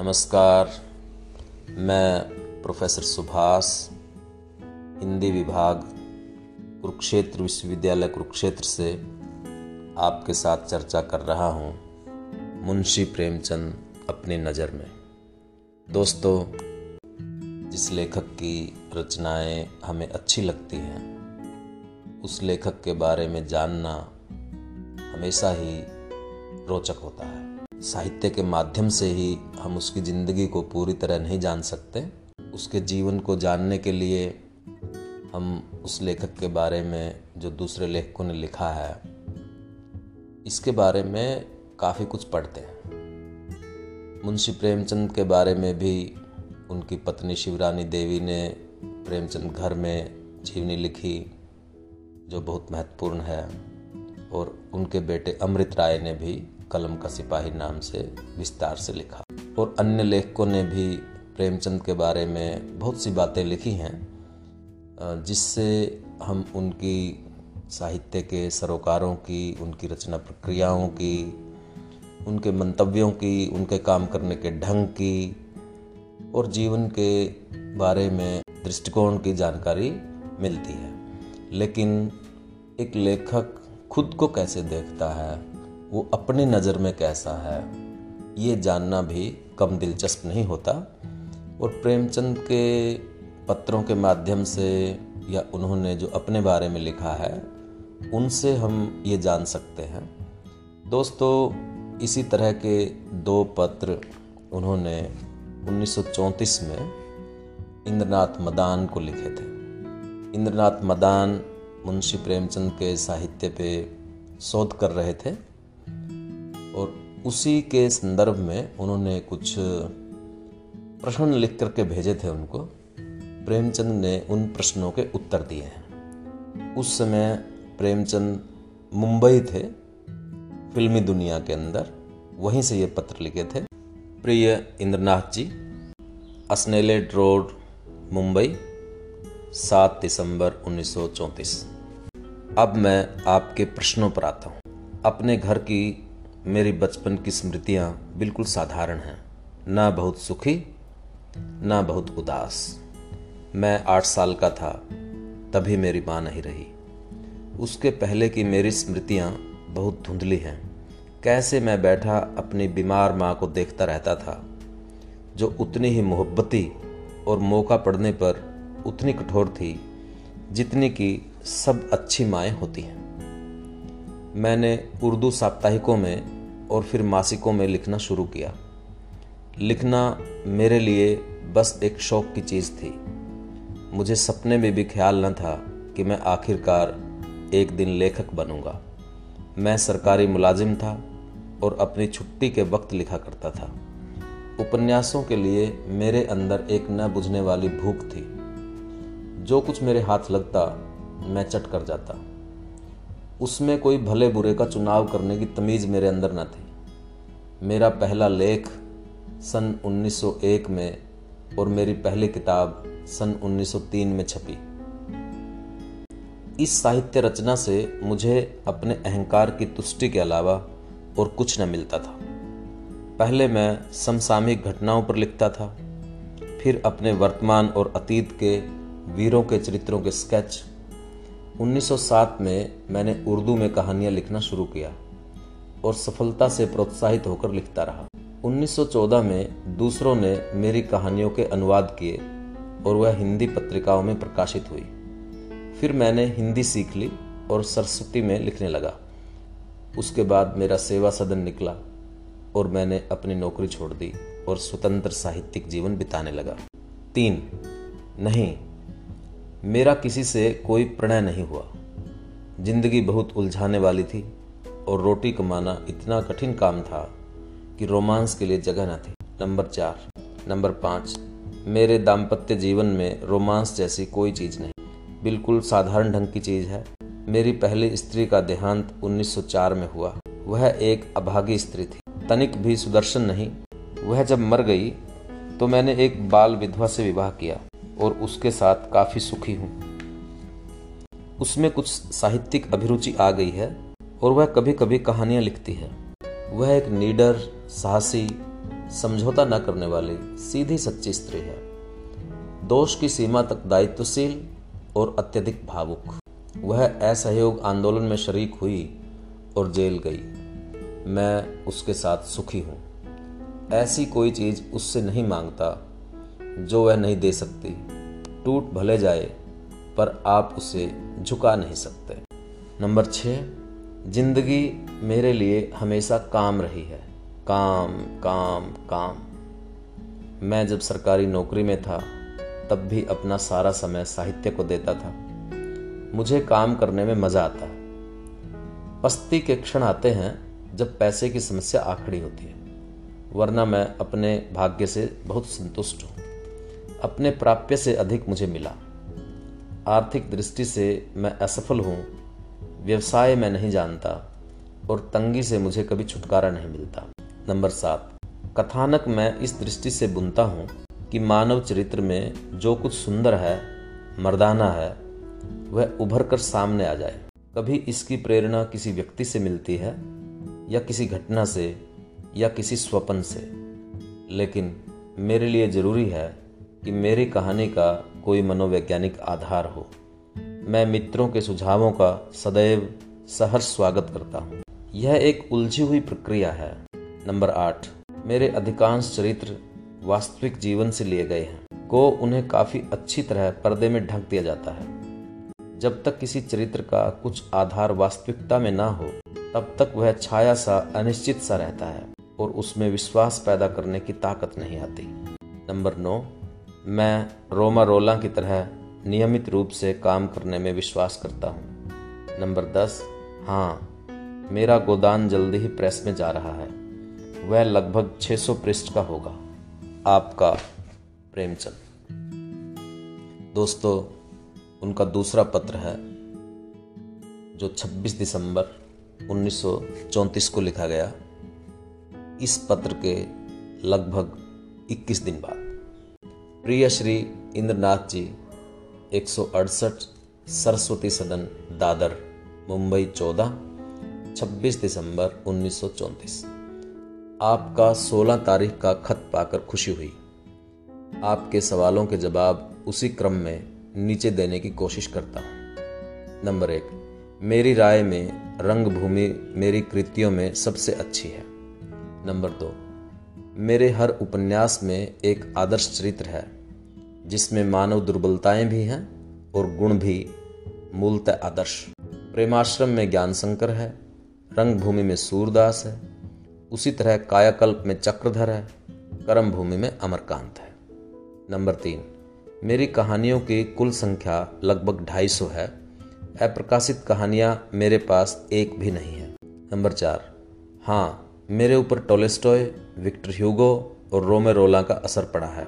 नमस्कार, मैं प्रोफेसर सुभाष, हिंदी विभाग, कुरुक्षेत्र विश्वविद्यालय कुरुक्षेत्र से आपके साथ चर्चा कर रहा हूँ मुंशी प्रेमचंद अपनी नज़र में। दोस्तों, जिस लेखक की रचनाएँ हमें अच्छी लगती हैं, उस लेखक के बारे में जानना हमेशा ही रोचक होता है। साहित्य के माध्यम से ही हम उसकी ज़िंदगी को पूरी तरह नहीं जान सकते। उसके जीवन को जानने के लिए हम उस लेखक के बारे में जो दूसरे लेखकों ने लिखा है, इसके बारे में काफ़ी कुछ पढ़ते हैं। मुंशी प्रेमचंद के बारे में भी उनकी पत्नी शिवरानी देवी ने प्रेमचंद घर में जीवनी लिखी, जो बहुत महत्वपूर्ण है, और उनके बेटे अमृत राय ने भी कलम का सिपाही नाम से विस्तार से लिखा। और अन्य लेखकों ने भी प्रेमचंद के बारे में बहुत सी बातें लिखी हैं जिससे हम उनकी साहित्य के सरोकारों की, उनकी रचना प्रक्रियाओं की, उनके मंतव्यों की, उनके काम करने के ढंग की और जीवन के बारे में दृष्टिकोण की जानकारी मिलती है। लेकिन एक लेखक खुद को कैसे देखता है वो अपनी नज़र में कैसा है, ये जानना भी कम दिलचस्प नहीं होता। और प्रेमचंद के पत्रों के माध्यम से या उन्होंने जो अपने बारे में लिखा है, उनसे हम ये जान सकते हैं। दोस्तों, इसी तरह के दो पत्र उन्होंने 1934 में इंद्रनाथ मदान को लिखे थे। इंद्रनाथ मदान मुंशी प्रेमचंद के साहित्य पे शोध कर रहे थे। और उसी के संदर्भ में उन्होंने कुछ प्रश्न लिख करके भेजे थे उनको। प्रेमचंद ने उन प्रश्नों के उत्तर दिए हैं। उस समय प्रेमचंद मुंबई थे, फिल्मी दुनिया के अंदर। वहीं से ये पत्र लिखे थे। प्रिय इंद्रनाथ जी असनेलेट रोड, मुंबई, सात दिसंबर 1934 अब मैं आपके प्रश्नों पर आता हूँ। अपने घर की मेरी बचपन की स्मृतियाँ बिल्कुल साधारण हैं। ना बहुत सुखी, ना बहुत उदास। मैं आठ साल का था, तभी मेरी माँ नहीं रही। उसके पहले की मेरी स्मृतियाँ बहुत धुंधली हैं। कैसे मैं बैठा अपनी बीमार माँ को देखता रहता था, जो उतनी ही मोहब्बती और मौका पड़ने पर उतनी कठोर थी, जितनी कि सब अच्छी माएँ होती हैं। मैंने उर्दू साप्ताहिकों में और फिर मासिकों में लिखना शुरू किया। लिखना मेरे लिए बस एक शौक की चीज़ थी। मुझे सपने में भी ख्याल न था कि मैं आखिरकार एक दिन लेखक बनूँगा। मैं सरकारी मुलाजिम था और अपनी छुट्टी के वक्त लिखा करता था। उपन्यासों के लिए मेरे अंदर एक न बुझने वाली भूख थी। जो कुछ मेरे हाथ लगता, मैं चट कर जाता। उसमें कोई भले बुरे का चुनाव करने की तमीज़ मेरे अंदर न थी। मेरा पहला लेख सन 1901 में और मेरी पहली किताब सन 1903 में छपी। इस साहित्य रचना से मुझे अपने अहंकार की तुष्टि के अलावा और कुछ न मिलता था। पहले मैं समसामयिक घटनाओं पर लिखता था, फिर अपने वर्तमान और अतीत के वीरों के चरित्रों के स्केच 1907 में मैंने उर्दू में कहानियाँ लिखना शुरू किया और सफलता से प्रोत्साहित होकर लिखता रहा। 1914 में दूसरों ने मेरी कहानियों के अनुवाद किए और वह हिंदी पत्रिकाओं में प्रकाशित हुई। फिर मैंने हिंदी सीख ली और सरस्वती में लिखने लगा। उसके बाद मेरा सेवा सदन निकला और मैंने अपनी नौकरी छोड़ दी और स्वतंत्र साहित्यिक जीवन बिताने लगा। तीन, नहीं मेरा किसी से कोई प्रणय नहीं हुआ। ज़िंदगी बहुत उलझाने वाली थी और रोटी कमाना इतना कठिन काम था कि रोमांस के लिए जगह न थी। नंबर चार, नंबर पाँच, मेरे दाम्पत्य जीवन में रोमांस जैसी कोई चीज़ नहीं। बिल्कुल साधारण ढंग की चीज़ है। मेरी पहली स्त्री का देहांत 1904 में हुआ। वह एक अभागी स्त्री थी। तनिक भी सुदर्शन नहीं। वह जब मर गई तो मैंने एक बाल विधवा से विवाह किया। और उसके साथ काफ़ी सुखी हूँ। उसमें कुछ साहित्यिक अभिरुचि आ गई है और वह कभी कभी कहानियाँ लिखती है। वह एक नीडर, साहसी, समझौता न करने वाली, सीधी सच्ची स्त्री है। दोष की सीमा तक दायित्वशील और अत्यधिक भावुक। वह असहयोग आंदोलन में शरीक हुई और जेल गई। मैं उसके साथ सुखी हूँ। ऐसी कोई चीज़ उससे नहीं माँगता। जो वह नहीं दे सकती, टूट भले जाए, पर आप उसे झुका नहीं सकते। नंबर छ ज़िंदगी मेरे लिए हमेशा काम रही है। काम काम काम। मैं जब सरकारी नौकरी में था, तब भी अपना सारा समय साहित्य को देता था। मुझे काम करने में मज़ा आता है। पस्ती के क्षण आते हैं जब पैसे की समस्या आखड़ी होती है, वरना मैं अपने भाग्य से बहुत संतुष्ट हूँ। अपने प्राप्य से अधिक मुझे मिला। आर्थिक दृष्टि से मैं असफल हूँ, व्यवसाय में नहीं जानता, और तंगी से मुझे कभी छुटकारा नहीं मिलता। नंबर सात, कथानक मैं इस दृष्टि से बुनता हूँ कि मानव चरित्र में जो कुछ सुंदर है, मर्दाना है, वह उभर कर सामने आ जाए। कभी इसकी प्रेरणा किसी व्यक्ति से मिलती है, या किसी घटना से, या किसी स्वपन से। लेकिन मेरे लिए ज़रूरी है कि मेरी कहानी का कोई मनोवैज्ञानिक आधार हो। मैं मित्रों के सुझावों का सदैव सहर्ष स्वागत करता हूँ। यह एक उलझी हुई प्रक्रिया है। नंबर आठ, मेरे अधिकांश चरित्र वास्तविक जीवन से लिए गए हैं, को उन्हें काफ़ी अच्छी तरह पर्दे में ढक दिया जाता है। जब तक किसी चरित्र का कुछ आधार वास्तविकता में ना हो, तब तक वह छाया सा, अनिश्चित सा रहता है और उसमें विश्वास पैदा करने की ताकत नहीं आती। नंबर नौ मैं रोमा रोला की तरह नियमित रूप से काम करने में विश्वास करता हूँ। नंबर दस हाँ मेरा गोदान जल्दी ही प्रेस में जा रहा है। वह लगभग 600 पृष्ठ का होगा। आपका प्रेमचंद। दोस्तों, उनका दूसरा पत्र है, जो 26 दिसंबर 1934 को लिखा गया। इस पत्र के लगभग 21 दिन बाद। प्रिय श्री इंद्रनाथ जी, एक सौ अड़सठ सरस्वती सदन, दादर, मुंबई 14 26 दिसंबर 1934 आपका 16 तारीख का खत पाकर खुशी हुई। आपके सवालों के जवाब उसी क्रम में नीचे देने की कोशिश करता हूँ। नंबर एक, मेरी राय में रंगभूमि मेरी कृतियों में सबसे अच्छी है। नंबर दो मेरे हर उपन्यास में एक आदर्श चरित्र है, जिसमें मानव दुर्बलताएँ भी हैं और गुण भी मूलतः आदर्श। प्रेमाश्रम में ज्ञान शंकर है, रंगभूमि में सूरदास है, उसी तरह कायाकल्प में चक्रधर है कर्म भूमि में अमरकांत है। नंबर तीन, मेरी कहानियों की कुल संख्या लगभग ढाई सौ है। अप्रकाशित कहानियाँ मेरे पास एक भी नहीं है। नंबर चार हाँ मेरे ऊपर टोलेस्टोय, विक्टर ह्यूगो और रोमे रोला का असर पड़ा है।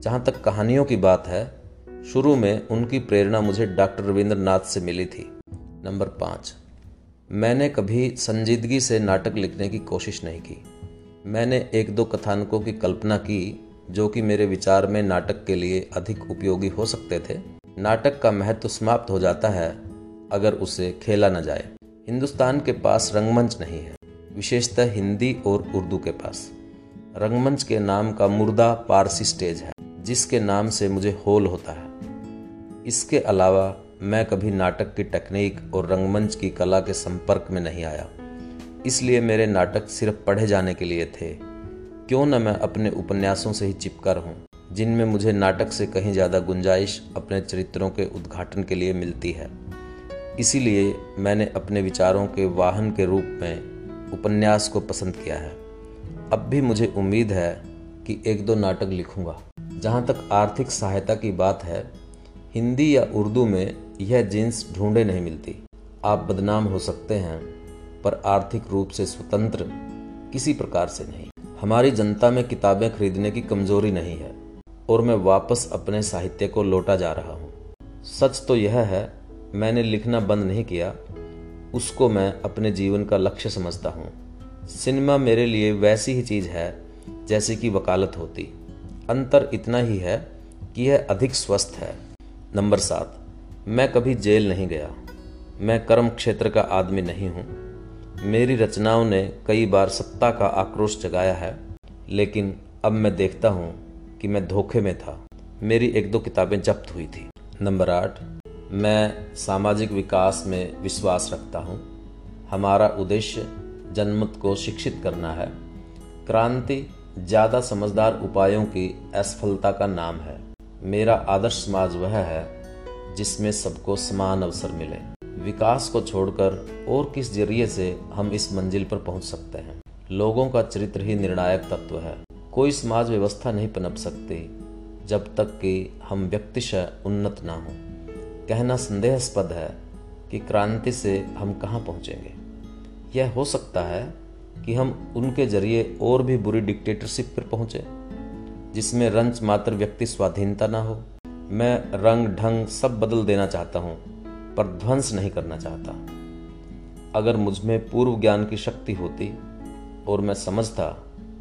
जहाँ तक कहानियों की बात है, शुरू में उनकी प्रेरणा मुझे डॉक्टर रविंद्रनाथ से मिली थी। नंबर पाँच। मैंने कभी संजीदगी से नाटक लिखने की कोशिश नहीं की। मैंने एक दो कथानकों की कल्पना की, जो कि मेरे विचार में नाटक के लिए अधिक उपयोगी हो सकते थे। नाटक का महत्व समाप्त हो जाता है, अगर उसे खेला न जाए। हिंदुस्तान के पास रंगमंच नहीं है। विशेषतः हिंदी और उर्दू के पास। रंगमंच के नाम का मुर्दा पारसी स्टेज है, जिसके नाम से मुझे होल होता है। इसके अलावा मैं कभी नाटक की टेक्निक और रंगमंच की कला के संपर्क में नहीं आया। इसलिए मेरे नाटक सिर्फ़ पढ़े जाने के लिए थे। क्यों न मैं अपने उपन्यासों से ही चिपका रहूँ, जिनमें मुझे नाटक से कहीं ज़्यादा गुंजाइश अपने चरित्रों के उद्घाटन के लिए मिलती है। इसीलिए मैंने अपने विचारों के वाहन के रूप में उपन्यास को पसंद किया है। अब भी मुझे उम्मीद है कि एक दो नाटक लिखूँगा। जहाँ तक आर्थिक सहायता की बात है, हिंदी या उर्दू में यह जींस ढूंढे नहीं मिलती। आप बदनाम हो सकते हैं, पर आर्थिक रूप से स्वतंत्र किसी प्रकार से नहीं। हमारी जनता में किताबें खरीदने की कमज़ोरी नहीं है, और मैं वापस अपने साहित्य को लौटा जा रहा हूँ। सच तो यह है, मैंने लिखना बंद नहीं किया उसको मैं अपने जीवन का लक्ष्य समझता हूँ। सिनेमा मेरे लिए वैसी ही चीज़ है, जैसे कि वकालत होती। अंतर इतना ही है कि यह अधिक स्वस्थ है। नंबर सात, मैं कभी जेल नहीं गया। मैं कर्म क्षेत्र का आदमी नहीं हूँ। मेरी रचनाओं ने कई बार सत्ता का आक्रोश जगाया है, लेकिन अब मैं देखता हूँ कि मैं धोखे में था। मेरी एक दो किताबें जब्त हुई थी। नंबर आठ मैं सामाजिक विकास में विश्वास रखता हूँ। हमारा उद्देश्य जनमत को शिक्षित करना है। क्रांति ज़्यादा समझदार उपायों की असफलता का नाम है। मेरा आदर्श समाज वह है जिसमें सबको समान अवसर मिले। विकास को छोड़कर और किस ज़रिए से हम इस मंजिल पर पहुँच सकते हैं? लोगों का चरित्र ही निर्णायक तत्व है। कोई समाज व्यवस्था नहीं पनप सकती जब तक कि हम व्यक्तिशः उन्नत ना हो। कहना संदेहास्पद है कि क्रांति से हम कहाँ पहुँचेंगे। यह हो सकता है कि हम उनके ज़रिए और भी बुरी डिक्टेटरशिप पर पहुँचे, जिसमें रंच मात्र व्यक्ति स्वाधीनता ना हो। मैं रंग ढंग सब बदल देना चाहता हूँ, पर ध्वंस नहीं करना चाहता। अगर मुझमें पूर्व ज्ञान की शक्ति होती और मैं समझता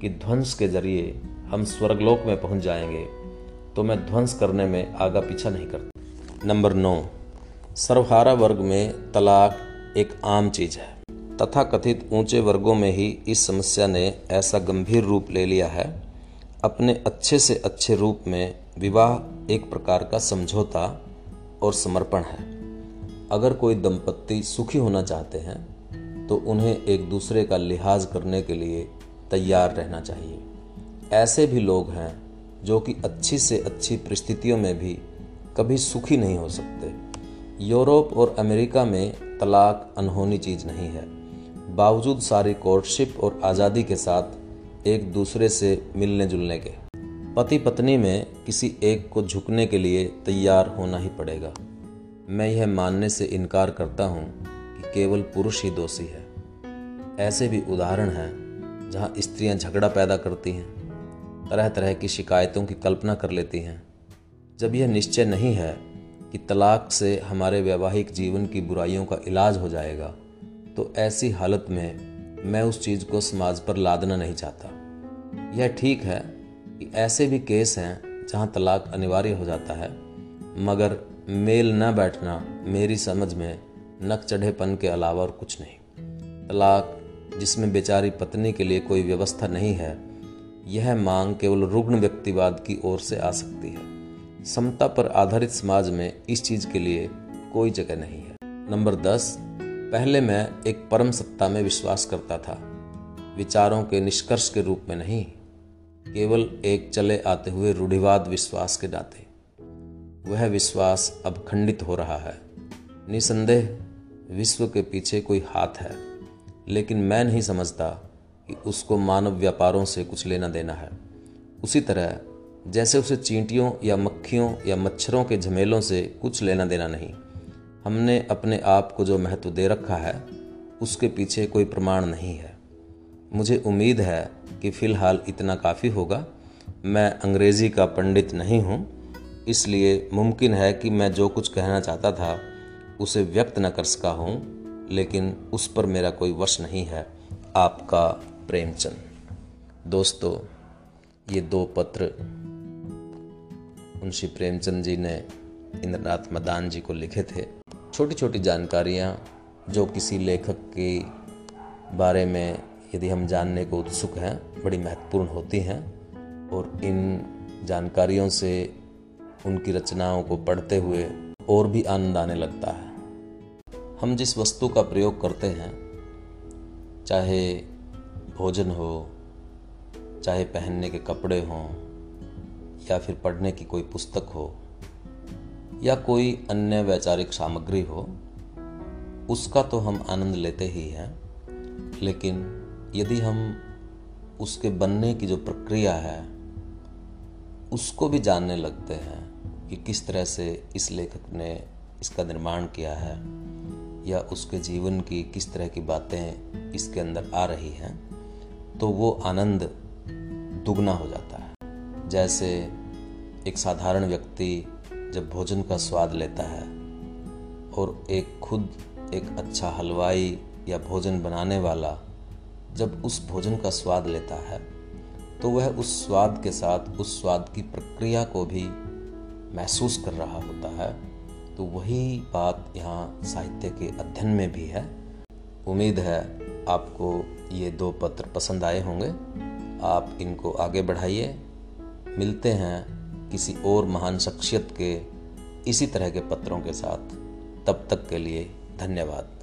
कि ध्वंस के ज़रिए हम स्वर्गलोक में पहुँच जाएँगे तो मैं ध्वंस करने में आगा पीछा नहीं करता। नंबर नौ, सर्वहारा वर्ग में तलाक एक आम चीज़ है। तथा कथित ऊँचे वर्गों में ही इस समस्या ने ऐसा गंभीर रूप ले लिया है। अपने अच्छे से अच्छे रूप में विवाह एक प्रकार का समझौता और समर्पण है। अगर कोई दंपत्ति सुखी होना चाहते हैं तो उन्हें एक दूसरे का लिहाज करने के लिए तैयार रहना चाहिए। ऐसे भी लोग हैं जो कि अच्छी से अच्छी परिस्थितियों में भी कभी सुखी नहीं हो सकते। यूरोप और अमेरिका में तलाक अनहोनी चीज़ नहीं है। बावजूद सारी कोर्टशिप और आज़ादी के साथ एक दूसरे से मिलने जुलने के। पति पत्नी में किसी एक को झुकने के लिए तैयार होना ही पड़ेगा। मैं यह मानने से इनकार करता हूँ कि केवल पुरुष ही दोषी है। ऐसे भी उदाहरण हैं जहाँ स्त्रियाँ झगड़ा पैदा करती हैं तरह तरह की शिकायतों की कल्पना कर लेती हैं। जब यह निश्चय नहीं है कि तलाक से हमारे वैवाहिक जीवन की बुराइयों का इलाज हो जाएगा तो ऐसी हालत में मैं उस चीज़ को समाज पर लादना नहीं चाहता। यह ठीक है कि ऐसे भी केस हैं जहाँ तलाक अनिवार्य हो जाता है, मगर मेल न बैठना मेरी समझ में नक चढ़ेपन के अलावा और कुछ नहीं। तलाक, जिसमें बेचारी पत्नी के लिए कोई व्यवस्था नहीं है, यह मांग केवल रुग्ण व्यक्तिवाद की ओर से आ सकती है। समता पर आधारित समाज में इस चीज़ के लिए कोई जगह नहीं है। नंबर दस, पहले मैं एक परम सत्ता में विश्वास करता था। विचारों के निष्कर्ष के रूप में नहीं, केवल एक चले आते हुए रूढ़िवाद विश्वास के नाते। वह विश्वास अब खंडित हो रहा है। निसंदेह, विश्व के पीछे कोई हाथ है। लेकिन मैं नहीं समझता कि उसको मानव व्यापारों से कुछ लेना देना है। उसी तरह जैसे उसे चींटियों या मक्खियों या मच्छरों के झमेलों से कुछ लेना देना नहीं। हमने अपने आप को जो महत्व दे रखा है, उसके पीछे कोई प्रमाण नहीं है। मुझे उम्मीद है कि फ़िलहाल इतना काफ़ी होगा। मैं अंग्रेज़ी का पंडित नहीं हूँ, इसलिए मुमकिन है कि मैं जो कुछ कहना चाहता था, उसे व्यक्त न कर सका हूँ, लेकिन उस पर मेरा कोई वश नहीं है। आपका प्रेमचंद। दोस्तों, ये दो पत्र मुंशी प्रेमचंद जी ने इंद्रनाथ मदान जी को लिखे थे। छोटी छोटी जानकारियाँ जो किसी लेखक के बारे में यदि हम जानने को उत्सुक हैं, बड़ी महत्वपूर्ण होती हैं और इन जानकारियों से उनकी रचनाओं को पढ़ते हुए और भी आनंद आने लगता है। हम जिस वस्तु का प्रयोग करते हैं, चाहे भोजन हो, चाहे पहनने के कपड़े हों या फिर पढ़ने की कोई पुस्तक हो या कोई अन्य वैचारिक सामग्री हो, उसका तो हम आनंद लेते ही हैं। लेकिन यदि हम उसके बनने की जो प्रक्रिया है, उसको भी जानने लगते हैं कि किस तरह से इस लेखक ने इसका निर्माण किया है या उसके जीवन की किस तरह की बातें इसके अंदर आ रही हैं तो वो आनंद दुगना हो जाता है। जैसे एक साधारण व्यक्ति जब भोजन का स्वाद लेता है और एक खुद एक अच्छा हलवाई या भोजन बनाने वाला जब उस भोजन का स्वाद लेता है तो वह उस स्वाद के साथ उस स्वाद की प्रक्रिया को भी महसूस कर रहा होता है। तो वही बात यहाँ साहित्य के अध्ययन में भी है। उम्मीद है आपको ये दो पत्र पसंद आए होंगे। आप इनको आगे बढ़ाइए। मिलते हैं किसी और महान शख्सियत के इसी तरह के पत्रों के साथ। तब तक के लिए धन्यवाद।